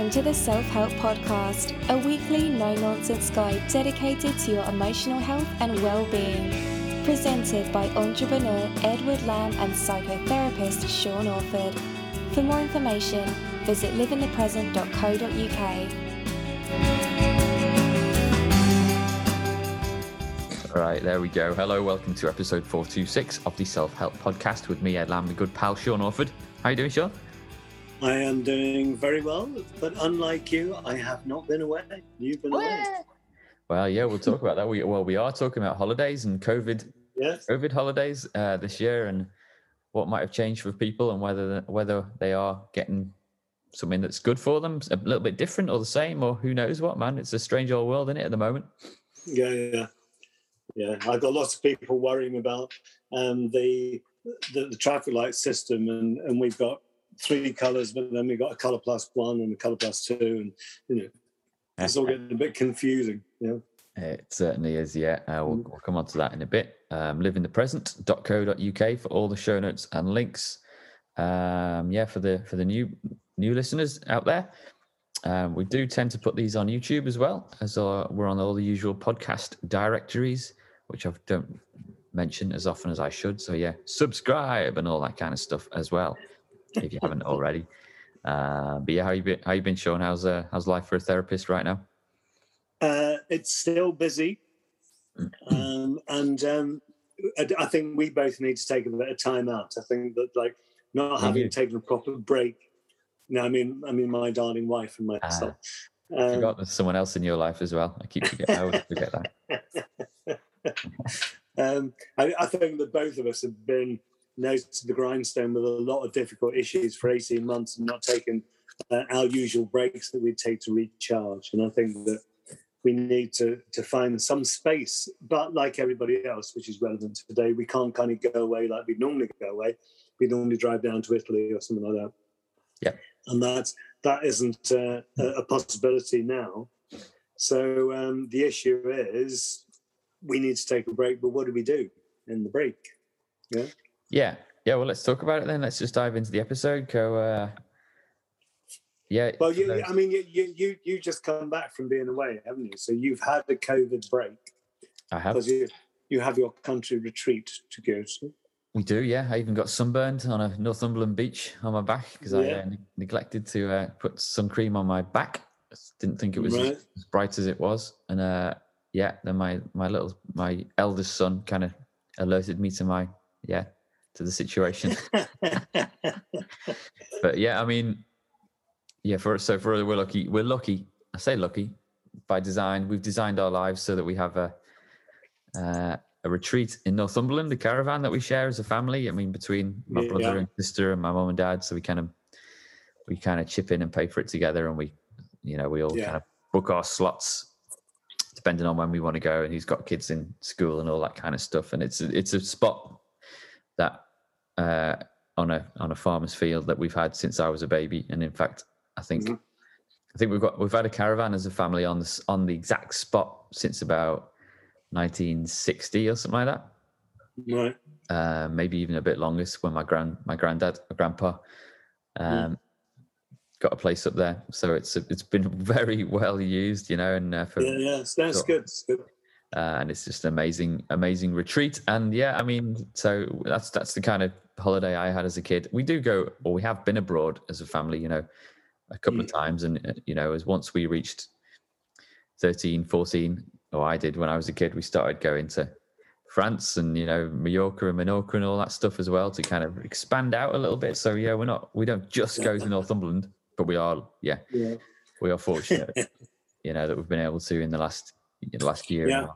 Welcome to the Self Help Podcast, a weekly no nonsense guide dedicated to your emotional health and well being. Presented by entrepreneur Edward Lamb and psychotherapist Sean Orford. For more information, visit liveinthepresent.co.uk. All right, there we go. Hello, welcome to episode 426 of the Self Help Podcast with me, Ed Lamb, and good pal Sean Orford. How you doing, Sean? I am doing very well, but unlike you, I have not been away. You've been away. Well, yeah, we'll talk about that. We well, we are talking about holidays and COVID, Yes. COVID holidays uh, this year, and what might have changed for people, and whether whether they are getting something that's good for them, a little bit different or the same, or who knows what. Man, it's a strange old world, isn't it, at the moment? Yeah, yeah, yeah. I've got lots of people worrying about um, the, the the traffic light system, and and we've got three colours, but then we've got a colour plus one and a colour plus two, and you know, it's all getting a bit confusing. Yeah. It certainly is, yeah. Uh, we'll, we'll come on to that in a bit. Um, liveinthepresent.co.uk for all the show notes and links. Um, yeah, for the for the new new listeners out there, um, we do tend to put these on YouTube as well, as uh, we're on all the usual podcast directories, which I don't mention as often as I should. So yeah, subscribe and all that kind of stuff as well, if you haven't already. Uh, but yeah, how you been? How you been, Sean? How's uh, how's life for a therapist right now? Uh, it's still busy, um, and um, I, I think we both need to take a bit of time out. I think that like not having taken a proper break. No, I mean, I mean, my darling wife and myself. Um, forgot there's someone else in your life as well. I keep forgetting. I always forget that. um, I, I think that both of us have been nose to the grindstone with a lot of difficult issues for 18 months and not taken uh, our usual breaks that we take to recharge. And I think that we need to, to find some space. But like everybody else, which is relevant today, we can't kind of go away like we normally go away. We normally drive down to Italy or something like that. Yeah. And that's, that isn't uh, a a possibility now. So um, the issue is we need to take a break, but what do we do in the break? Yeah. Yeah, yeah. Well, let's talk about it then. Let's just dive into the episode. Go. Uh, yeah. Well, you, those- I mean, you, you you just come back from being away, haven't you? So you've had the COVID break I have. because you you have your country retreat to go to. We do. Yeah. I even got sunburned on a Northumberland beach on my back because I uh, ne- neglected to uh, put sun cream on my back. Didn't think it was Right. as, as bright as it was, and uh, yeah. Then my my little my eldest son kind of alerted me to my yeah to the situation. but yeah, I mean, yeah, for so for we're lucky. We're lucky. I say lucky by design. We've designed our lives so that we have a uh, a retreat in Northumberland, the caravan that we share as a family. I mean, between my brother Yeah. and sister and my mum and dad. So we kind of we kind of chip in and pay for it together, and we, you know, we all Yeah. kind of book our slots depending on when we want to go and who's got kids in school and all that kind of stuff. And it's it's a spot that uh, on a on a farmer's field that we've had since I was a baby. And in fact, I think Mhm. I think we've got we've had a caravan as a family on this on the exact spot since about 1960 or something like that. right. Uh, maybe even a bit longer. when my grand my granddad, my grandpa, um, got a place up there. So it's it's been very well used, you know, and uh, for Yeah, yeah. That's good. It's good. uh, and it's just an amazing, amazing retreat. And yeah, I mean, so that's that's the kind of holiday I had as a kid. We do go, or we have been abroad as a family, you know, a couple of times, and uh, you know, as once we reached 13, 14, or I did when I was a kid, we started going to France and you know Mallorca and Menorca and all that stuff as well to kind of expand out a little bit. So yeah, we're not we don't just go to Northumberland, but we are yeah Yeah. we are fortunate, you know, that we've been able to in the last in the last year. Yeah.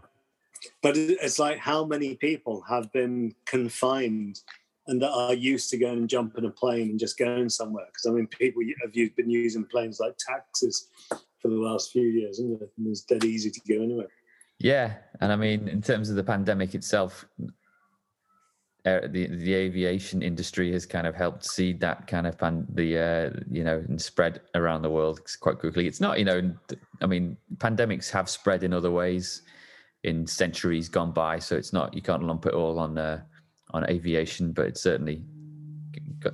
But it's like how many people have been confined and that are used to going and jumping a plane and just going somewhere? Because I mean, people have used, been using planes like taxis for the last few years, isn't it? And it's dead easy to go anywhere. Yeah, and I mean, in terms of the pandemic itself, uh, the the aviation industry has kind of helped seed that kind of pan, the uh, you know and spread around the world quite quickly. It's not you know, I mean, pandemics have spread in other ways in centuries gone by, so it's not you can't lump it all on uh, on aviation, but it certainly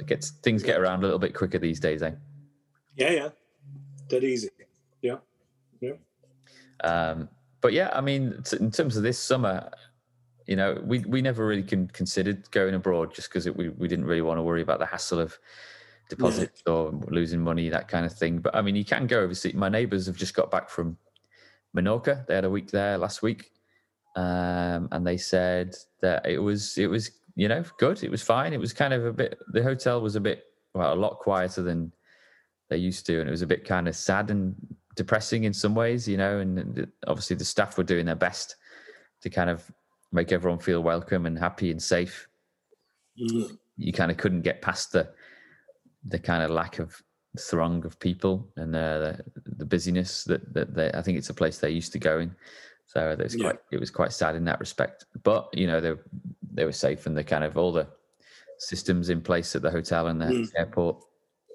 gets things get around a little bit quicker these days. Eh? Yeah, yeah. dead easy. Yeah, yeah. Um, but yeah, I mean, t- in terms of this summer, you know, we we never really con- considered going abroad just because we we didn't really want to worry about the hassle of deposits or losing money, that kind of thing. But I mean, you can go overseas. My neighbours have just got back from Menorca. They had a week there last week, um, and they said that it was it was you know good. It was fine. It was kind of a bit. The hotel was a bit well, a lot quieter than they used to, and it was a bit kind of sad and depressing in some ways, you know. And obviously, the staff were doing their best to kind of make everyone feel welcome and happy and safe. Mm. You kind of couldn't get past the the kind of lack of throng of people and uh, the, the busyness that that they, I think it's a place they're used to going. So it was Yeah. quite it was quite sad in that respect. But you know they they were safe and the kind of all the systems in place at the hotel and the Mm. airport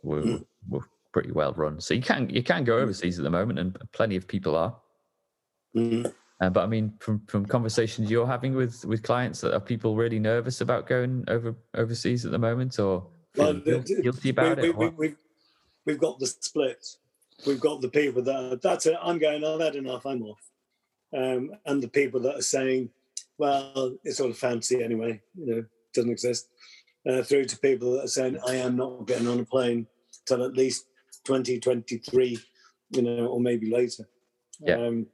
were, Mm. were pretty well run. So you can you can go overseas at the moment, and plenty of people are. Mm. Uh, but I mean, from from conversations you're having with with clients, that are people really nervous about going over overseas at the moment, or Well, feeling guil- the- the- guilty about we, it? We, we, we've got the split. We've got the people that that's it. I'm going. I've had enough. I'm off. Um, and the people that are saying, well, it's all fancy anyway. You know, doesn't exist. Uh, through to people that are saying, I am not getting on a plane till at least 2023. You know, or maybe later. Yeah. Um,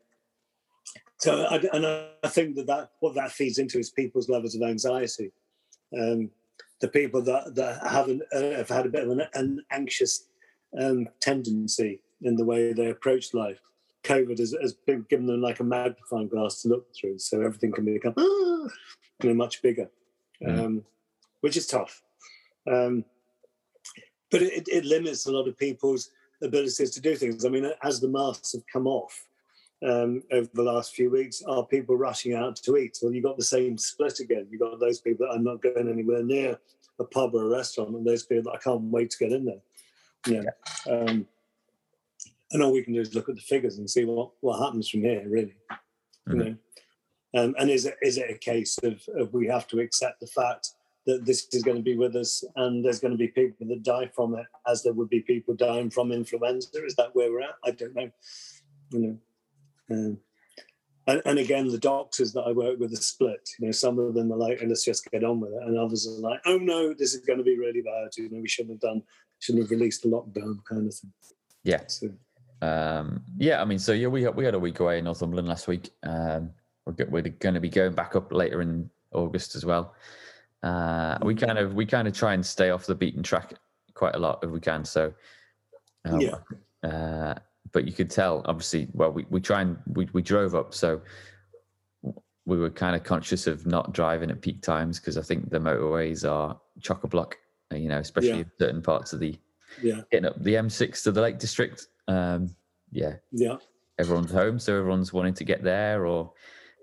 so, I, and I think that, that what that feeds into is people's levels of anxiety. Um, the people that, that haven't uh, have had a bit of an, an anxious um, tendency in the way they approach life. COVID has, has been given them like a magnifying glass to look through, so everything can become ah, you know, much bigger, Mm. um, which is tough. Um, but it, it limits a lot of people's abilities to do things. I mean, as the masks have come off um, over the last few weeks, are people rushing out to eat? Well, you've got the same split again. You've got those people that are not going anywhere near a pub or a restaurant, and those people that I can't wait to get in there. Yeah. Um, and all we can do is look at the figures and see what, what happens from here, really. You Mhm. know, um, and is it is it a case of, of we have to accept the fact that this is going to be with us, and there's going to be people that die from it, as there would be people dying from influenza? Is that where we're at? I don't know. You know, um, and, and again, the doctors that I work with are split. You know, some of them are like, "Let's just get on with it," and others are like, "Oh no, this is going to be really bad. You know, we shouldn't have done, shouldn't have released the lockdown," kind of thing. Yeah. So, Um, yeah, I mean, so yeah, we had, we had a week away in Northumberland last week. Um, we're, go- we're going to be going back up later in August as well. Uh, we kind of we kind of try and stay off the beaten track quite a lot if we can. So, um, Yeah. Uh, but you could tell, obviously, well, we, we try and we, we drove up, so we were kind of conscious of not driving at peak times because I think the motorways are chock a block, you know, especially Yeah. in certain parts of the yeah, getting up the M6 to the Lake District. Um, yeah, yeah, everyone's home, so everyone's wanting to get there or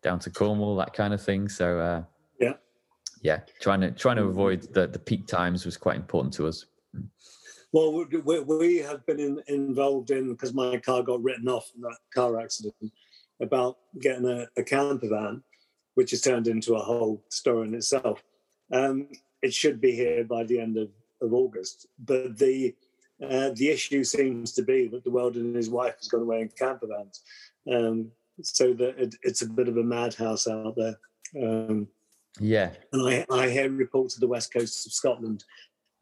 down to Cornwall, that kind of thing. So uh, Yeah. yeah, trying to trying to avoid the the peak times was quite important to us. Well, we, we, have been in, involved in because my car got written off in that car accident about getting a, a camper van, which has turned into a whole story in itself. Um, it should be here by the end of, of August, but the uh, the issue seems to be that the world and his wife has gone away in camper vans, um, so that it, it's a bit of a madhouse out there. Um, Yeah, and I, I hear reports of the west coast of Scotland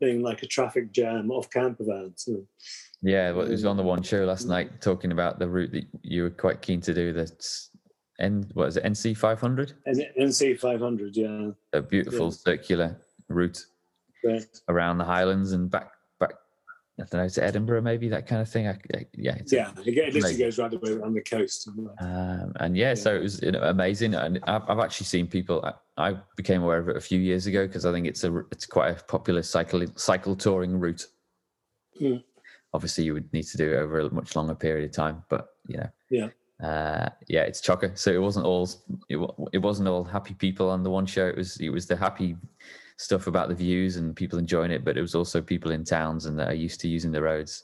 being like a traffic jam of camper vans. yeah. Well, it was Um, on the one show last night talking about the route that you were quite keen to do. That's N what is it NC five hundred? NC 500, yeah. A beautiful Yeah. circular route Right. around the Highlands and back. I don't know to Edinburgh, maybe that kind of thing. I, I- yeah, it's Yeah, it literally goes right the way around the coast. Um, and yeah, so it was you know, amazing. And I've, I've actually seen people. I, I became aware of it a few years ago because I think it's a it's quite a popular cycle cycle touring route. Mm. Obviously, you would need to do it over a much longer period of time, but you know, Yeah. uh, yeah, it's chocker. So it wasn't all it, it wasn't all happy people on the one show. It was it was the happy stuff about the views and people enjoying it, but it was also people in towns and that are used to using the roads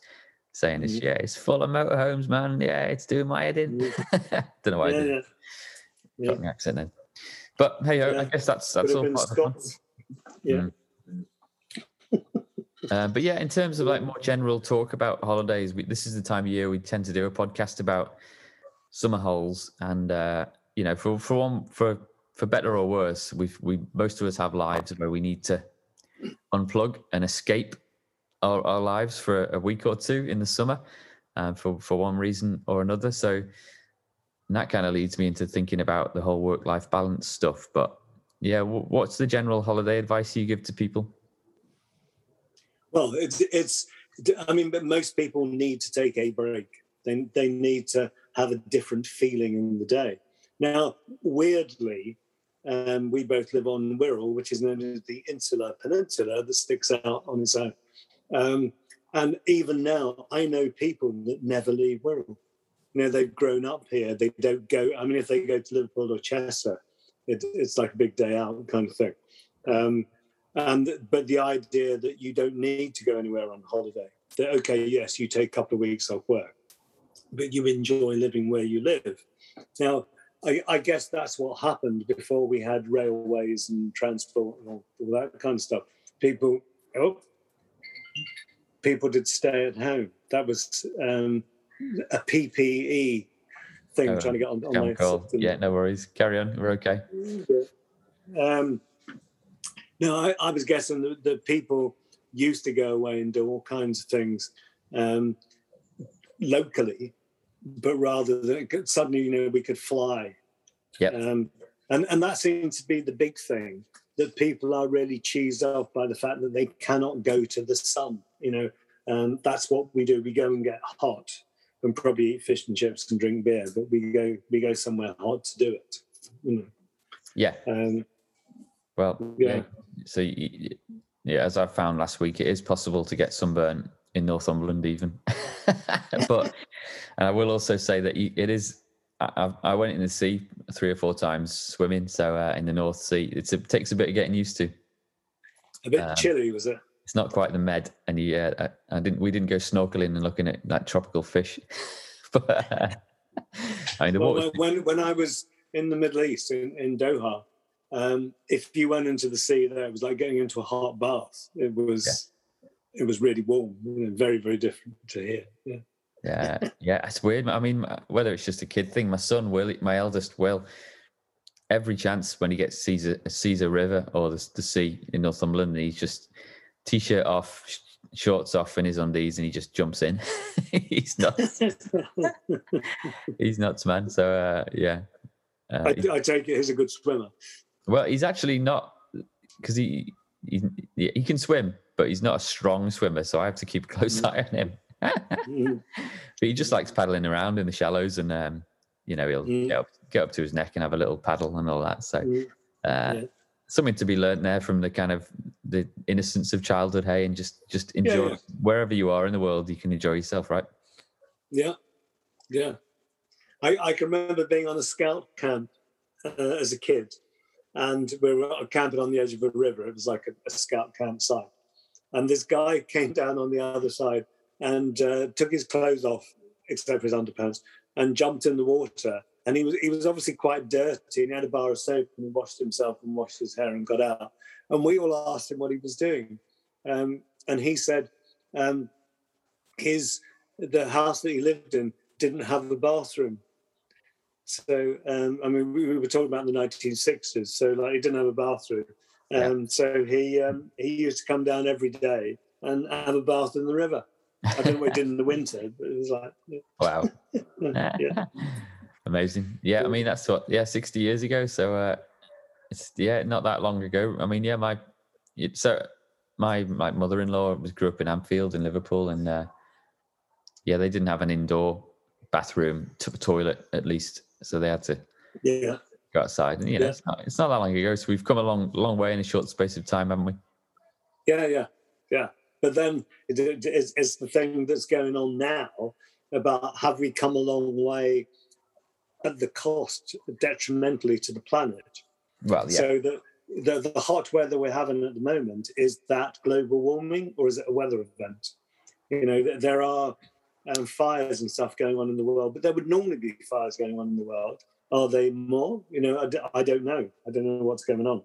saying it's Mhm. yeah, it's full of motorhomes, man. Yeah, it's doing my head in. Don't know why I did yeah. Yeah. Accent then. But hey, I guess that's that's all part of the fun. Yeah. Uh, but yeah, in terms of like more general talk about holidays, we, this is the time of year we tend to do a podcast about summer holes, and uh, you know, for for one, for for better or worse, we we most of us have lives where we need to unplug and escape our, our lives for a week or two in the summer, uh, for for one reason or another. So that kind of leads me into thinking about the whole work life balance stuff. But yeah, w- what's the general holiday advice you give to people? Well, it's it's. I mean, but most people need to take a break. They they need to have a different feeling in the day. Now, weirdly, um, we both live on Wirral, which is known as the Insular Peninsula that sticks out on its own. Um, and even now, I know people that never leave Wirral. You know, they've grown up here. They don't go. I mean, if they go to Liverpool or Chester, it, it's like a big day out kind of thing. Um, and but the idea that you don't need to go anywhere on holiday. That okay, yes, you take a couple of weeks off work, but you enjoy living where you live. Now, I, I, guess that's what happened before we had railways and transport and all, all that kind of stuff. People, oh, people did stay at home. That was um, a PPE thing Oh, trying to get on, on my call. Yeah, no worries. Carry on. We're okay. Um, no, I, I was guessing that, that people used to go away and do all kinds of things um, locally, but rather could- suddenly, you know, we could fly. Yeah. Um, and, and that seems to be the big thing that people are really cheesed off by the fact that they cannot go to the sun. You know, um, that's what we do. We go and get hot and probably eat fish and chips and drink beer, but we go we go somewhere hot to do it. You know? Yeah. um, Well, yeah. Yeah. So, y- y- yeah, as I found last week, it is possible to get sunburn in Northumberland, even. but and I will also say that y- it is. I, I went in the sea three or four times swimming. So uh, in the North Sea, it's, it takes a bit of getting used to. a bit Um, chilly, was it? It's not quite the Med, and yeah, I, I didn't. We didn't go snorkeling and looking at like tropical fish. but uh, I mean, the Well, water. when when I was in the Middle East in, in Doha, um, if you went into the sea there, it was like getting into a hot bath. It was it was really warm, know, very very different to here. Yeah. Yeah, yeah, it's weird. I mean, whether it's just a kid thing, my son Will, my eldest Will, every chance when he gets sees a sees a river or the, the sea in Northumberland, he's just t-shirt off, sh- shorts off, and his undies, and he just jumps in. he's nuts. he's nuts, man. So uh, yeah, uh, I, I take it he's a good swimmer. well, he's actually not because he, he he can swim, but he's not a strong swimmer, so I have to keep a close eye on him. Mhm. but he just likes paddling around in the shallows and um you know he'll Mm. get, up, get up to his neck and have a little paddle and all that so uh Yeah. something to be learned there from the kind of the innocence of childhood hey and just just enjoy yeah. wherever you are in the world you can enjoy yourself right Yeah, yeah. I, I can remember being on a scout camp uh, as a kid, and we were camping on the edge of a river. It was like a, a scout campsite, and this guy came down on the other side and uh, took his clothes off, except for his underpants, and jumped in the water. And he was he was obviously quite dirty, and he had a bar of soap, and he washed himself and washed his hair and got out. And we all asked him what he was doing, um, and he said um, his the house that he lived in didn't have a bathroom. So um, I mean, we, we were talking about the 1960s. So like, he didn't have a bathroom, Yeah. um, so he um, he used to come down every day and have a bath in the river. I don't know what he did in the winter, but it was like, wow. Yeah, amazing. Yeah i mean that's what yeah 60 years ago so uh it's yeah not that long ago. I mean yeah my it, so my my mother-in-law was grew up in Anfield in Liverpool, and uh, yeah, they didn't have an indoor bathroom, t- toilet at least, so they had to yeah, go outside. And you know, Yeah. it's, not, it's not that long ago, so we've come a long long way in a short space of time, haven't we? yeah, yeah, yeah. But then it, it- it's, it's the thing that's going on now about have we come a long way at the cost detrimentally to the planet? Well, yeah, So the, the the hot weather we're having at the moment is that global warming or is it a weather event? You know, there are um, fires and stuff going on in the world, but there would normally be fires going on in the world. Are they more? You know, I, d- I don't know. I don't know what's going on.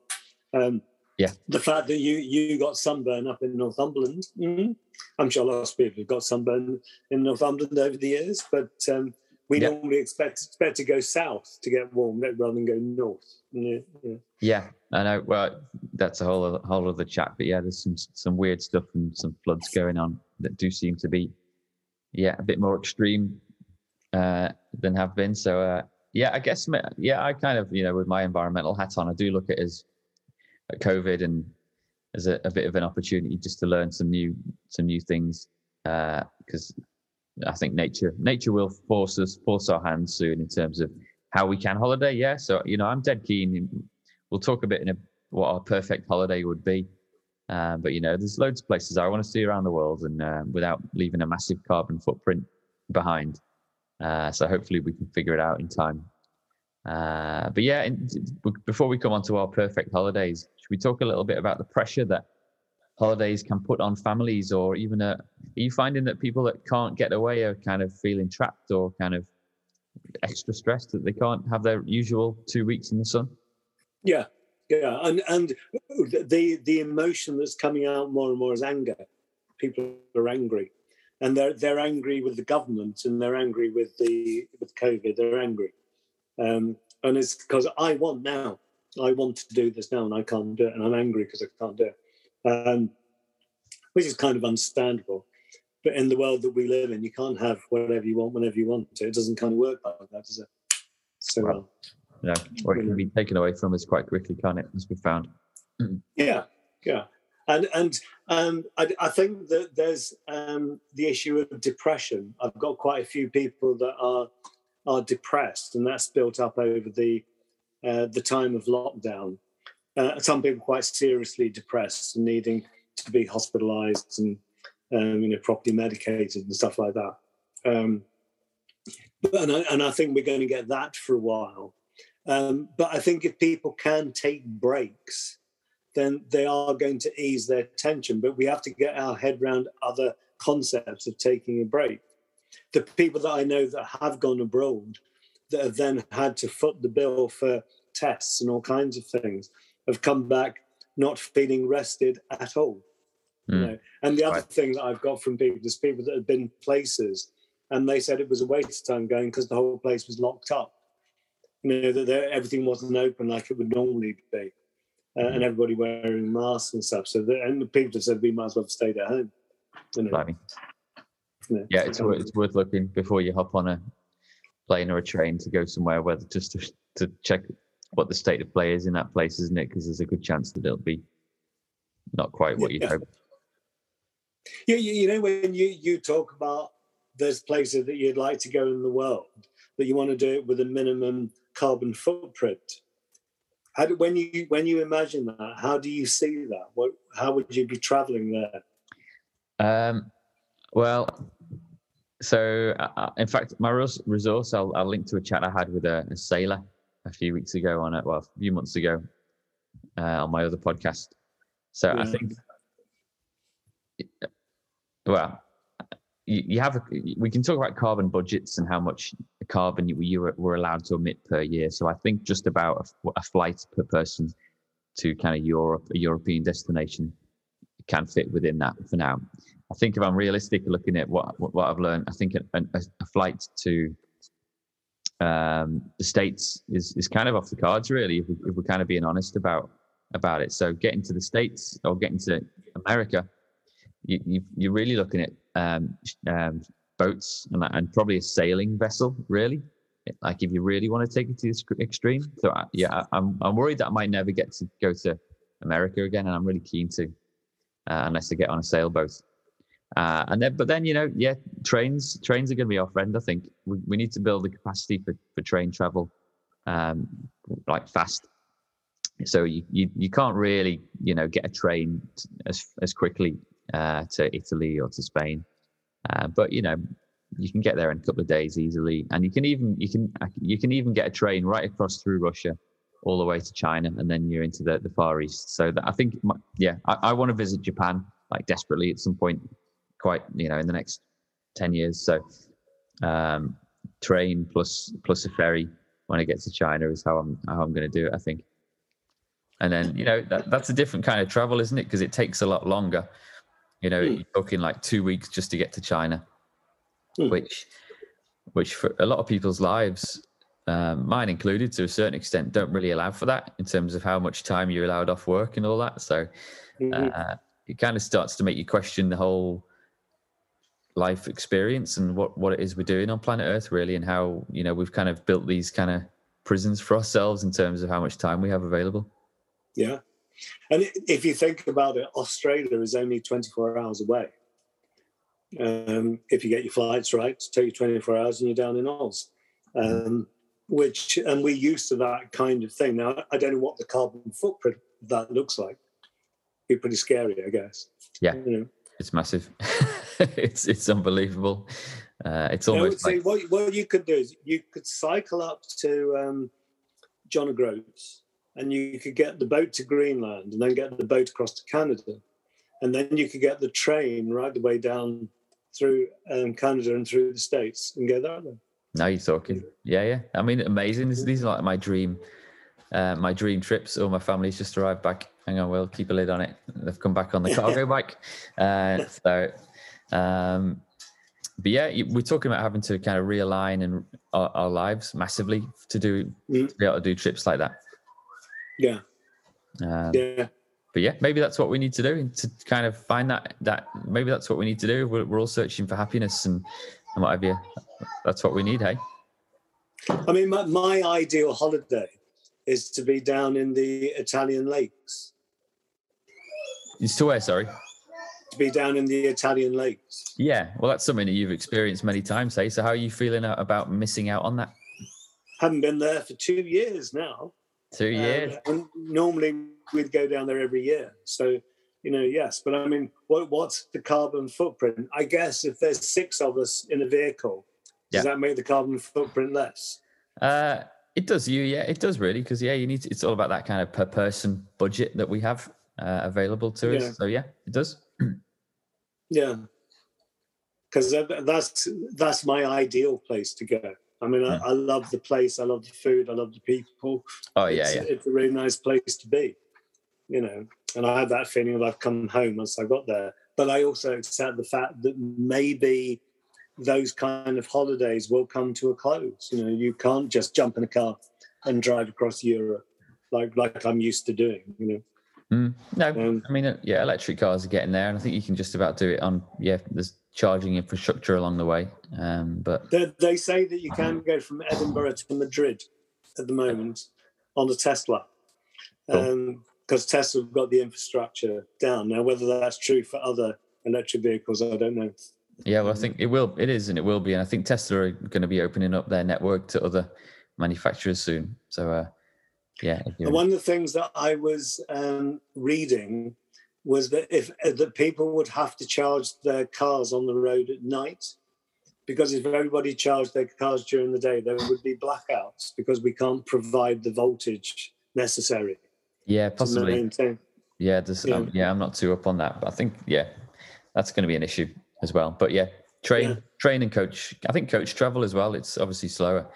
Um, Yeah. The fact that you you got sunburn up in Northumberland, mm-hmm. I'm sure lots of people have got sunburn in Northumberland over the years, but um, we yeah. normally expect expect to go south to get warm rather than go north. Yeah, yeah. yeah, I know. Well, that's a whole other, whole other chat. But yeah, there's some some weird stuff and some floods going on that do seem to be, yeah, a bit more extreme uh, than have been. So uh, yeah, I guess yeah, I kind of you know with my environmental hat on, I do look at as at COVID and as a, a, bit of an opportunity just to learn some new some new things because uh, I think nature nature will force us force our hands soon in terms of how we can holiday. Yeah, so you know I'm dead keen. We'll talk a bit in a, what our perfect holiday would be. Uh, but you know, there's loads of places I want to see around the world, and uh, without leaving a massive carbon footprint behind. Uh, so hopefully we can figure it out in time. Uh, but yeah, in, before we come on to our perfect holidays, should we talk a little bit about the pressure that holidays can put on families, or even a, uh, are you finding that people that can't get away are kind of feeling trapped or kind of extra stressed that they can't have their usual two weeks in the sun? Yeah, yeah, and and the the emotion that's coming out more and more is anger. People are angry, and they're they're angry with the government, and they're angry with the with COVID. They're angry, um, and it's because I want now. I want to do this now and I can't do it, and I'm angry because I can't do it, um, which is kind of understandable. But in the world that we live in, you can't have whatever you want whenever you want to. It doesn't kind of work like that, does it? So, well, yeah, or it can be taken away from us quite quickly, can't it? As we found. Yeah, yeah, and and um, I, I, think that there's um, the issue of depression. I've got quite a few people that are are depressed, and that's built up over the uh, the time of lockdown. Uh, some people quite seriously depressed and needing to be hospitalised and um, you know properly medicated and stuff like that. Um, but, and, I, and I think we're going to get that for a while. Um, but I think if people can take breaks, then they are going to ease their tension. But we have to get our head around other concepts of taking a break. The people that I know that have gone abroad that have then had to foot the bill for tests and all kinds of things have come back not feeling rested at all. Mm. You hmm. know? And the other right. thing that I've got from people is people that have been places and they said it was a waste of time going because the whole place was locked up. You know, that everything wasn't open like it would normally be. Uh, and everybody wearing masks and stuff. So, the, and the people said we might as well have stayed at home. You know? yeah, yeah it's, worth, it's worth looking before you hop on a plane or a train to go somewhere where just to, to check what the state of play is in that place, isn't it? Because there's a good chance that it'll be not quite what you yeah. hope. Yeah, you, you know when you you talk about there's places that you'd like to go in the world, but you want to do it with a minimum carbon footprint. How do, when you when you imagine that, how do you see that? What how would you be traveling there? Um, well, so uh, uh in fact, my resource I'll, I'll link to a chat I had with a, a sailor a few weeks ago on it, well, a few months ago uh, on my other podcast. So yeah. I think, well, you, you, have, we can talk about carbon budgets and how much carbon you, you were, allowed to emit per year. So I think just about a, a flight per person to kind of Europe, a European destination can fit within that for now. I think if I'm realistic, looking at what what, what I've learned, I think a, a, a flight to um, the states is is kind of off the cards really if, we, if we're kind of being honest about about it so getting to the states or getting to america you, you are really looking at um, um, boats and, and, probably a sailing vessel really like if you really want to take it to the extreme so I, yeah i'm i'm worried that i might never get to go to america again and i'm really keen to uh, unless i get on a sailboat uh, and then, but then, you know, yeah, trains trains are going to be our friend. I think we, we need to build the capacity for, for train travel, um, like fast. So you, you you can't really, you know, get a train as as quickly uh, to Italy or to Spain, uh, but you know, you can get there in a couple of days easily, and you can even you can you can even get a train right across through Russia, all the way to China, and then you're into the, the Far East. So that I think, yeah, I, I want to visit Japan like desperately at some point quite you know in the next 10 years so um, train plus plus a ferry when I get to China is how I'm how I'm going to do it I think And then you know that, that's a different kind of travel, isn't it? Because it takes a lot longer. You know, Hmm. you're talking like two weeks just to get to China, Hmm. which which for a lot of people's lives, um, mine included, to a certain extent, don't really allow for that in terms of how much time you're allowed off work and all that. So Mhm. uh, it kind of starts to make you question the whole life experience and what what it is we're doing on planet Earth, really, and how you know we've kind of built these kind of prisons for ourselves in terms of how much time we have available. Yeah. And if you think about it, Australia is only 24 hours away. Um, if you get your flights right, take you 24 hours and you're down in Oz. Um, which, and we're used to that kind of thing. Now, I don't know what the carbon footprint that looks like. Be pretty scary, I guess. Yeah. You know, It's massive. it's it's unbelievable. Uh, it's I would almost say like what, what you could do is you could cycle up to um, John O'Groats and you could get the boat to Greenland and then get the boat across to Canada. And then you could get the train right the way down through um, Canada and through the States and go that way. now you're talking. Yeah, yeah. I mean, amazing. These, these are like my dream, uh, my dream trips. All my family's just arrived back. Hang on, we'll keep a lid on it. They've come back on the cargo bike. Uh, so, um, but yeah, we're talking about having to kind of realign and our, our lives massively to do Mhm. to be able to do trips like that. Yeah, Um, yeah. But yeah, maybe that's what we need to do to kind of find that that maybe that's what we need to do. We're, we're all searching for happiness and and what have you. That's what we need, hey. I mean, my, my ideal holiday is to be down in the Italian lakes, It's to where? Sorry. to be down in the Italian lakes. Yeah, well, that's something that you've experienced many times, hey. So how are you feeling about missing out on that? Haven't been there for two years now. Two Um, years. and normally we'd go down there every year. So, you know, yes. But I mean, what, what's the carbon footprint? I guess if there's six of us in a vehicle, does Yeah. that make the carbon footprint less? Uh, it does you, yeah, it does really, because yeah, you need. To, it's all about that kind of per person budget that we have uh, available to Yeah. us. So yeah, it does. Yeah. Because that's that's my ideal place to go. I mean, I, I love the place. I love the food. I love the people. Oh yeah, it's, yeah, it's a really nice place to be, you know. And I had that feeling of I've come home once I got there. But I also accept the fact that maybe those kind of holidays will come to a close. You know, you can't just jump in a car and drive across Europe like like I'm used to doing. You know, Mm, no, um, I mean, uh, yeah, electric cars are getting there, and I think you can just about do it on. Yeah, there's charging infrastructure along the way. Um, but they, they say that you can go from Edinburgh to Madrid at the moment on a Tesla. Cool. Because Tesla have got the infrastructure down now. Whether that's true for other electric vehicles, I don't know. yeah, well, I think it will. It is, and it will be. And I think Tesla are going to be opening up their network to other manufacturers soon. So, uh, yeah, And one of the things that I was um, reading was that if uh, that people would have to charge their cars on the road at night, because if everybody charged their cars during the day, there would be blackouts because we can't provide the voltage necessary yeah, possibly. Yeah, there's, Yeah. Um, yeah, I'm not too up on that, but I think yeah, that's going to be an issue as well. But yeah, train, Yeah. train and coach. I think coach travel as well. It's obviously slower,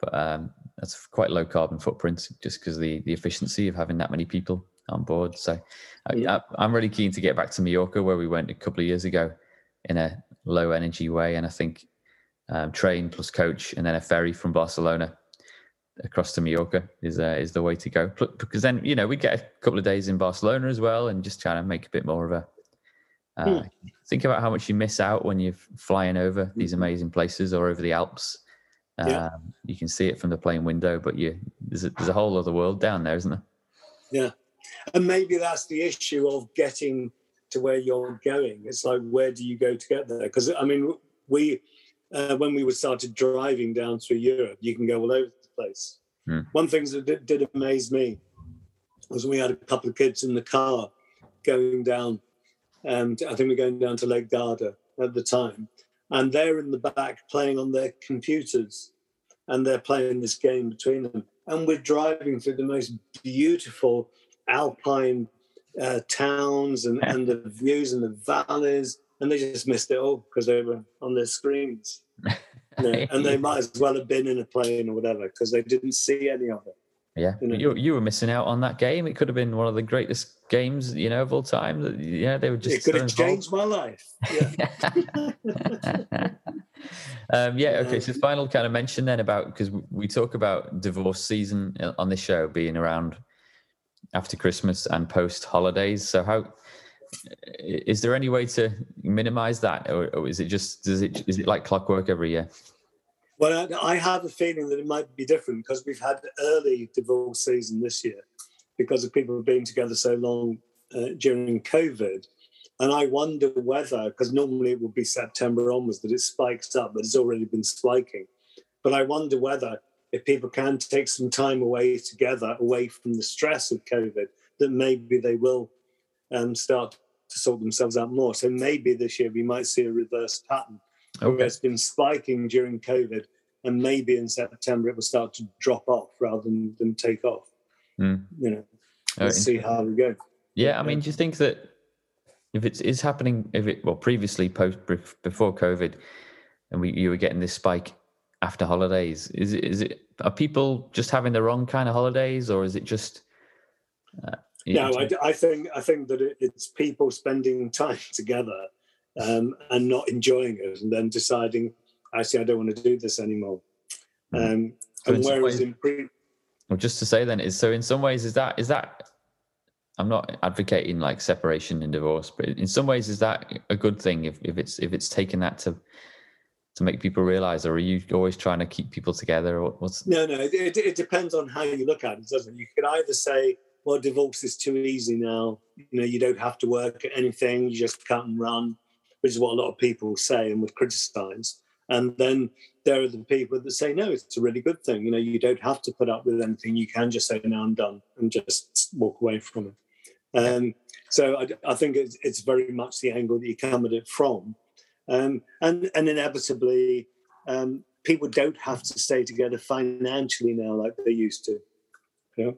but um, that's quite low carbon footprint just because the the efficiency of having that many people on board. So Yeah. I, I'm really keen to get back to Mallorca where we went a couple of years ago in a low energy way, and I think um, train plus coach and then a ferry from Barcelona across to Mallorca is uh, is the way to go. Because then you know we get a couple of days in Barcelona as well, and just trying to make a bit more of a. Uh, Think about how much you miss out when you're flying over these amazing places or over the Alps. Um, Yeah. You can see it from the plane window, but you there's a, there's a whole other world down there, isn't there? Yeah. And maybe that's the issue of getting to where you're going. It's like, where do you go to get there? Because, I mean, we, uh, when we were started driving down through Europe, you can go all over the place. Hmm. One thing that did, did amaze me was we had a couple of kids in the car going down, and I think we're going down to Lake Garda at the time. And they're in the back playing on their computers and they're playing this game between them. And we're driving through the most beautiful alpine uh, towns and, and the views and the valleys, and they just missed it all because they were on their screens. You know, and they might as well have been in a plane or whatever because they didn't see any of it. Yeah, You you, were missing out on that game. It could have been one of the greatest games, you know, of all time. That- Yeah, they were just it could have changed my life. Yeah. um, yeah. Okay. So final kind of mention then about because we talk about divorce season uh, on this show being around after Christmas and post holidays. So how is there any way to minimize that, or, or is it just does it is it like clockwork every year? Well, I I have a feeling that it might be different because we've had early divorce season this year because of people being together so long uh, during COVID. And I wonder whether, because normally it would be September onwards that it spikes up, but it's already been spiking. But I wonder whether if people can take some time away together, away from the stress of COVID, that maybe they will um, start to sort themselves out more. So maybe this year we might see a reverse pattern Okay. it's been spiking during COVID, and maybe in September it will start to drop off rather than, than take off. Mm. You know, Oh, let's see how we go. Yeah, I mean, do you think that if it is happening, if it well previously post before COVID, and we you were getting this spike after holidays, is it is it are people just having the wrong kind of holidays, or is it just? Uh, No, I, I think I think that it, it's people spending time together um, and not enjoying it, and then deciding, actually, I don't want to do this anymore. Mm. Um, So and whereas ways- in pre, well, just to say then is so in some ways is that is that. I'm not advocating like separation and divorce, but in some ways, is that a good thing if, if it's if it's taking that to to make people realize, or are you always trying to keep people together? Or what's No, no, it, it, it depends on how you look at it, doesn't it? You could either say, well, divorce is too easy now. You know, you don't have to work at anything, you just cut and run, which is what a lot of people say and would criticize. And then there are the people that say, no, it's a really good thing. You know, you don't have to put up with anything. You can just say, no, I'm done and just walk away from it. Um, so I, I think it's, it's very much the angle that you come at it from. Um, and, and inevitably, um, people don't have to stay together financially now like they used to. Know?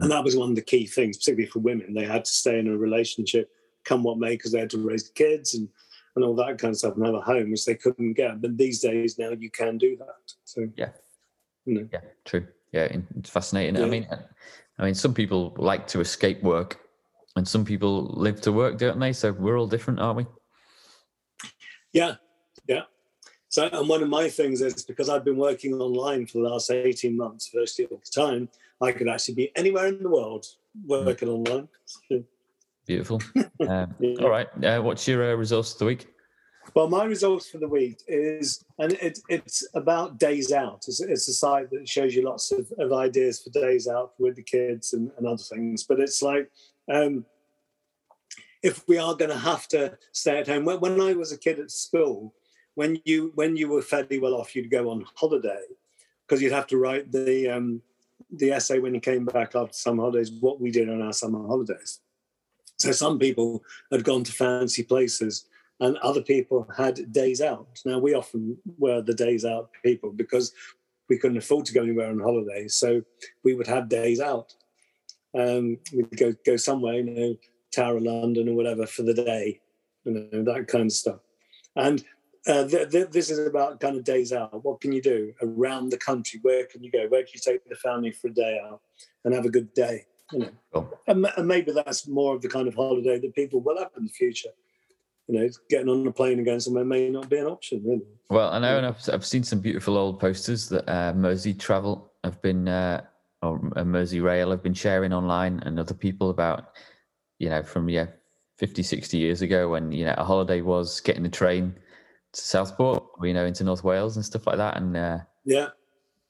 And that was one of the key things, particularly for women. They had to stay in a relationship, come what may, because they had to raise kids and, and all that kind of stuff and have a home, which they couldn't get. But these days now you can do that. So Yeah. You know. Yeah, true. Yeah, it's fascinating. I mean, I mean, some people like to escape work, and some people live to work, don't they? So we're all different, aren't we? Yeah, yeah. So, and one of my things is because I've been working online for the last 18 months, virtually all the time, I could actually be anywhere in the world hmm. working online. Beautiful. Um, Yeah. All right. Uh, what's your uh, resource of the week? Well, my results for the week is, and it, it's about days out. It's, it's a site that shows you lots of, of ideas for days out with the kids and, and other things. But it's like, um, if we are going to have to stay at home, when, when I was a kid at school, when you when you were fairly well off, you'd go on holiday because you'd have to write the um, the essay when you came back after summer holidays. What we did on our summer holidays. So some people had gone to fancy places and other people had days out. Now we often were the days out people because we couldn't afford to go anywhere on holidays, so we would have days out. Um, we'd go go somewhere, you know, Tower of London or whatever for the day, you know, that kind of stuff. And uh, th- th- this is about kind of days out. What can you do around the country? Where can you go? Where can you take the family for a day out and have a good day? You know, Cool. and, and maybe that's more of the kind of holiday that people will have in the future. You know, getting on a plane and going somewhere may not be an option, really. Well, I know, and I've, I've seen some beautiful old posters that uh, Merseytravel have been, uh, or uh, Merseyrail have been sharing online, and other people about, you know, from yeah, 50, 60 years ago when you know a holiday was getting the train to Southport, you know, into North Wales and stuff like that, and uh, Yeah,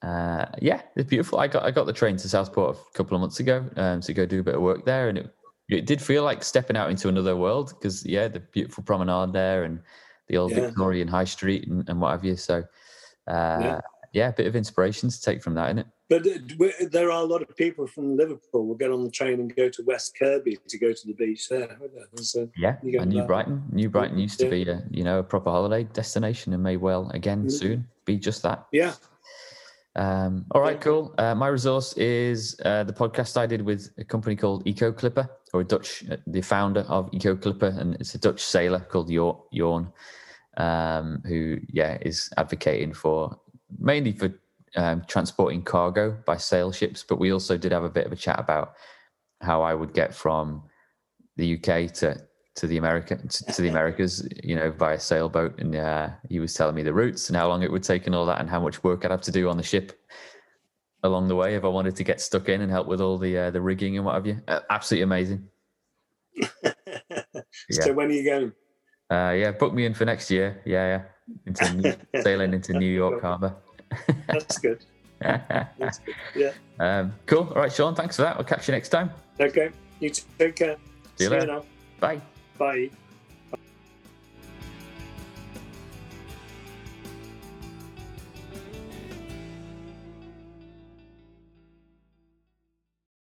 uh, yeah, it's beautiful. I got I got the train to Southport a couple of months ago um, to go do a bit of work there, and it it did feel like stepping out into another world because yeah, the beautiful promenade there and the old Yeah. Victorian High Street and, and what have you. So uh, yeah. Yeah. a bit of inspiration to take from that, isn't it? but uh, there are a lot of people from Liverpool will get on the train and go to West Kirby to go to the beach there. So, Yeah, and New back. Brighton, New Brighton used to Yeah. be a you know a proper holiday destination and may well again Mhm. soon be just that. yeah, Um, all right, cool. Uh, my resource is uh, the podcast I did with a company called EcoClipper, or a Dutch, uh, the founder of EcoClipper, and it's a Dutch sailor called Jorne, um, who yeah is advocating for mainly for um, transporting cargo by sail ships, but we also did have a bit of a chat about how I would get from the UK to to the America to, to the Americas, you know, via sailboat, and uh, he was telling me the routes and how long it would take and all that, and how much work I'd have to do on the ship along the way if I wanted to get stuck in and help with all the uh, the rigging and what have you. Uh, absolutely amazing. so Yeah. when are you going? Uh, yeah, book me in for next year. Yeah, yeah, into New, sailing into New York Harbor. That's good. That's good. Yeah. um, cool. All right, Sean. Thanks for that. I'll catch you next time. Okay. You take care. See you later. now. Bye. Bye.